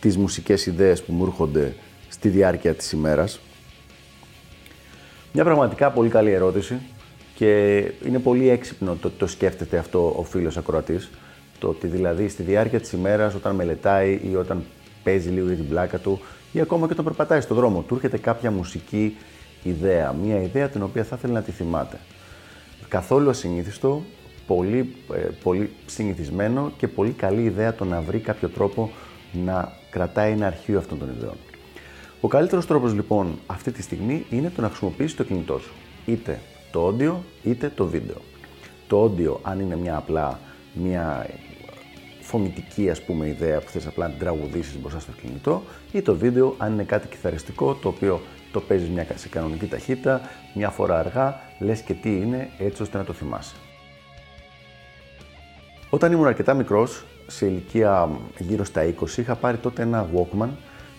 τις μουσικές ιδέες που μου έρχονται στη διάρκεια της ημέρας. Μια πραγματικά πολύ καλή ερώτηση και είναι πολύ έξυπνο το ότι το σκέφτεται αυτό ο φίλος ακροατής. Το ότι δηλαδή στη διάρκεια της ημέρας όταν μελετάει ή όταν παίζει λίγο για την πλάκα του ή ακόμα και όταν περπατάει στον δρόμο του έρχεται κάποια μουσική ιδέα, μια ιδέα την οποία θα ήθελε να τη θυμάται. Καθόλου ασυνήθιστο, πολύ, ε, πολύ συνηθισμένο και πολύ καλή ιδέα το να βρει κάποιο τρόπο να κρατάει ένα αρχείο αυτών των ιδεών. Ο καλύτερος τρόπος λοιπόν αυτή τη στιγμή είναι το να χρησιμοποιήσεις το κινητό σου. Είτε το audio είτε το βίντεο. Το audio, αν είναι μια απλά μια φωνητική ας πούμε ιδέα που θες απλά να την τραγουδήσεις μπροστά στο κινητό ή το βίντεο αν είναι κάτι κιθαριστικό το οποίο το παίζεις μια σε κανονική ταχύτητα, μια φορά αργά, λες και τι είναι έτσι ώστε να το θυμάσαι. Όταν ήμουν αρκετά μικρός, σε ηλικία γύρω στα 20 είχα πάρει τότε ένα Walkman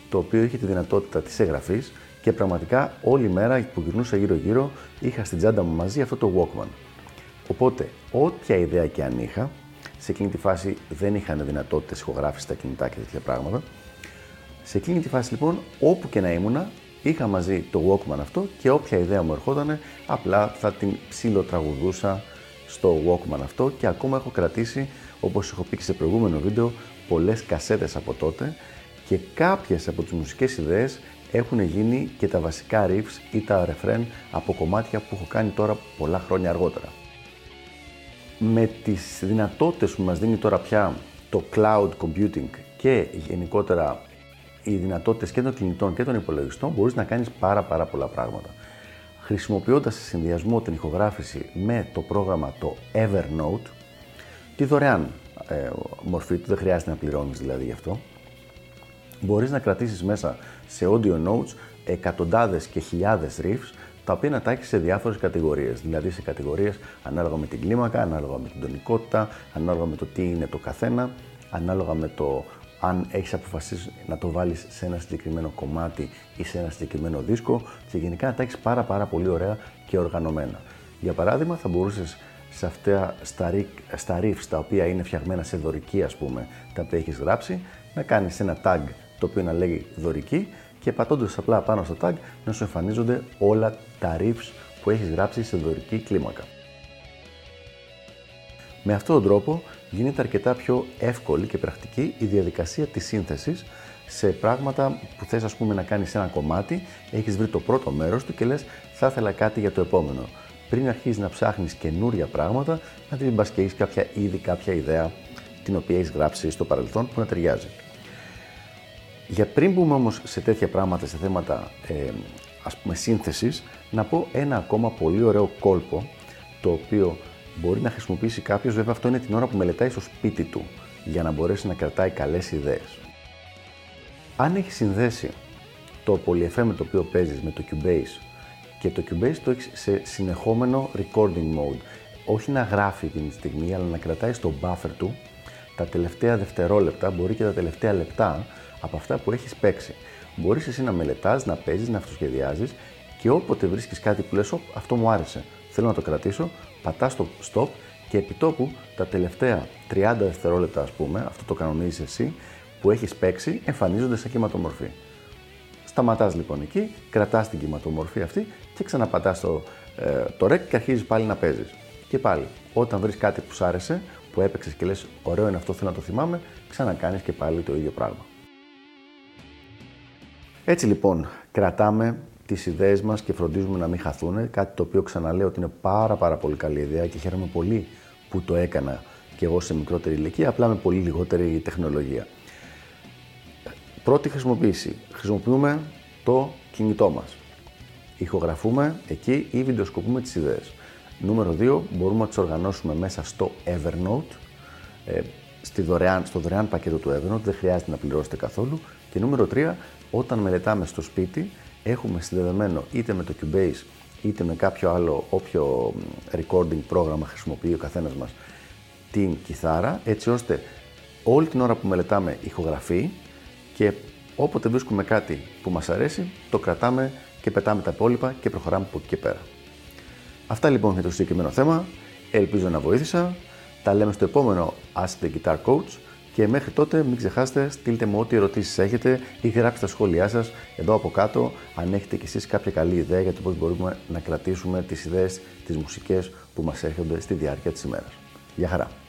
το οποίο είχε τη δυνατότητα της εγγραφής και πραγματικά όλη μέρα που γυρνούσα γύρω-γύρω είχα στην τσάντα μου μαζί αυτό το Walkman. Οπότε, όποια ιδέα και αν είχα, σε εκείνη τη φάση δεν είχαν δυνατότητες ηχογράφησης στα κινητά και τέτοια πράγματα. Σε εκείνη τη φάση λοιπόν, όπου και να ήμουνα, είχα μαζί το Walkman αυτό και όποια ιδέα μου ερχόταν, απλά θα την ψιλοτραγουδούσα στο Walkman αυτό και ακόμα έχω κρατήσει όπως έχω πει και σε προηγούμενο βίντεο, πολλές κασέτες από τότε και κάποιες από τις μουσικές ιδέες έχουν γίνει και τα βασικά riffs ή τα refrain από κομμάτια που έχω κάνει τώρα πολλά χρόνια αργότερα. Με τις δυνατότητες που μας δίνει τώρα πια το cloud computing και γενικότερα οι δυνατότητες και των κινητών και των υπολογιστών μπορείς να κάνεις πάρα πάρα πολλά πράγματα. Χρησιμοποιώντας σε συνδυασμό την ηχογράφηση με το πρόγραμμα το Evernote, τη δωρεάν ε, μορφή του, δεν χρειάζεται να πληρώνεις δηλαδή γι' αυτό. Μπορείς να κρατήσεις μέσα σε audio notes εκατοντάδες και χιλιάδες riffs τα οποία να τα έχεις σε διάφορες κατηγορίες, δηλαδή σε κατηγορίες ανάλογα με την κλίμακα, ανάλογα με την τονικότητα, ανάλογα με το τι είναι το καθένα, ανάλογα με το αν έχεις αποφασίσει να το βάλεις σε ένα συγκεκριμένο κομμάτι ή σε ένα συγκεκριμένο δίσκο και γενικά να τα έχεις πάρα πάρα πολύ ωραία και οργανωμένα. Για παράδειγμα θα μπορούσες σε αυτά στα, στα riffs τα οποία είναι φτιαγμένα σε δωρική ας πούμε, τα οποία έχεις γράψει, να κάνεις ένα tag το οποίο να λέγει δωρική και πατώντας απλά πάνω στο tag να σου εμφανίζονται όλα τα riffs που έχεις γράψει σε δωρική κλίμακα. Με αυτόν τον τρόπο γίνεται αρκετά πιο εύκολη και πρακτική η διαδικασία της σύνθεσης σε πράγματα που θες ας πούμε να κάνεις ένα κομμάτι, έχεις βρει το πρώτο μέρος του και λες θα ήθελα κάτι για το επόμενο πριν αρχίσει να ψάχνεις καινούρια πράγματα, να την πα και έχεις κάποια ήδη κάποια ιδέα την οποία έχεις γράψει στο παρελθόν που να ταιριάζει. Για πριν μπούμε όμως σε τέτοια πράγματα, σε θέματα ε, ας πούμε σύνθεσης, να πω ένα ακόμα πολύ ωραίο κόλπο, το οποίο μπορεί να χρησιμοποιήσει κάποιος, βέβαια αυτό είναι την ώρα που μελετάει στο σπίτι του, για να μπορέσει να κρατάει καλές ιδέες. Αν έχει συνδέσει το polyFM με το οποίο παίζεις με το Cubase και το Cubase το έχεις σε συνεχόμενο recording mode. Όχι να γράφει την στιγμή, αλλά να κρατάει στο buffer του τα τελευταία δευτερόλεπτα, μπορεί και τα τελευταία λεπτά από αυτά που έχεις παίξει. Μπορείς εσύ να μελετάς, να παίζεις, να αυτοσχεδιάζεις και όποτε βρίσκεις κάτι που λες, αυτό μου άρεσε, θέλω να το κρατήσω, πατάς το stop και επιτόπου τα τελευταία 30 δευτερόλεπτα, ας πούμε, αυτό το κανονίζεις εσύ, που έχεις παίξει, εμφανίζονται σε κυματομορφή. Σταματάς λοιπόν εκεί, κρατάς την κυματομορφή αυτή και ξαναπατάς το, ε, το rec και αρχίζεις πάλι να παίζεις. Και πάλι, όταν βρεις κάτι που σ' άρεσε, που έπαιξες και λες ωραίο είναι αυτό, θέλω να το θυμάμαι, ξανακάνεις και πάλι το ίδιο πράγμα. Έτσι λοιπόν, κρατάμε τις ιδέες μας και φροντίζουμε να μην χαθούν, κάτι το οποίο ξαναλέω ότι είναι πάρα πάρα πολύ καλή ιδέα και χαίρομαι πολύ που το έκανα και εγώ σε μικρότερη ηλικία, απλά με πολύ λιγότερη τεχνολογία. Πρώτη χρησιμοποίηση. Χρησιμοποιούμε το κινητό μας. Ηχογραφούμε εκεί ή βιντεοσκοπούμε τις ιδέες. Νούμερο 2. Μπορούμε να τις οργανώσουμε μέσα στο Evernote. Ε, στη δωρεάν, στο δωρεάν πακέτο του Evernote δεν χρειάζεται να πληρώσετε καθόλου Και νούμερο 3, όταν μελετάμε στο σπίτι, έχουμε συνδεδεμένο είτε με το Cubase είτε με κάποιο άλλο όποιο recording πρόγραμμα χρησιμοποιεί ο καθένας μας την κιθάρα, έτσι ώστε όλη την ώρα που μελετάμε ηχογραφεί και όποτε βρίσκουμε κάτι που μας αρέσει, το κρατάμε και πετάμε τα υπόλοιπα και προχωράμε από εκεί και πέρα. Αυτά λοιπόν για το συγκεκριμένο θέμα. Ελπίζω να βοήθησα. Τα λέμε στο επόμενο Ask the Guitar Coach και μέχρι τότε μην ξεχάσετε, στείλτε μου ό,τι ερωτήσεις έχετε ή γράψτε τα σχόλιά σας εδώ από κάτω αν έχετε κι εσείς κάποια καλή ιδέα για το πώς μπορούμε να κρατήσουμε τις ιδέες, τις μουσικές που μας έρχονται στη διάρκεια της ημέρας. Γεια χαρά!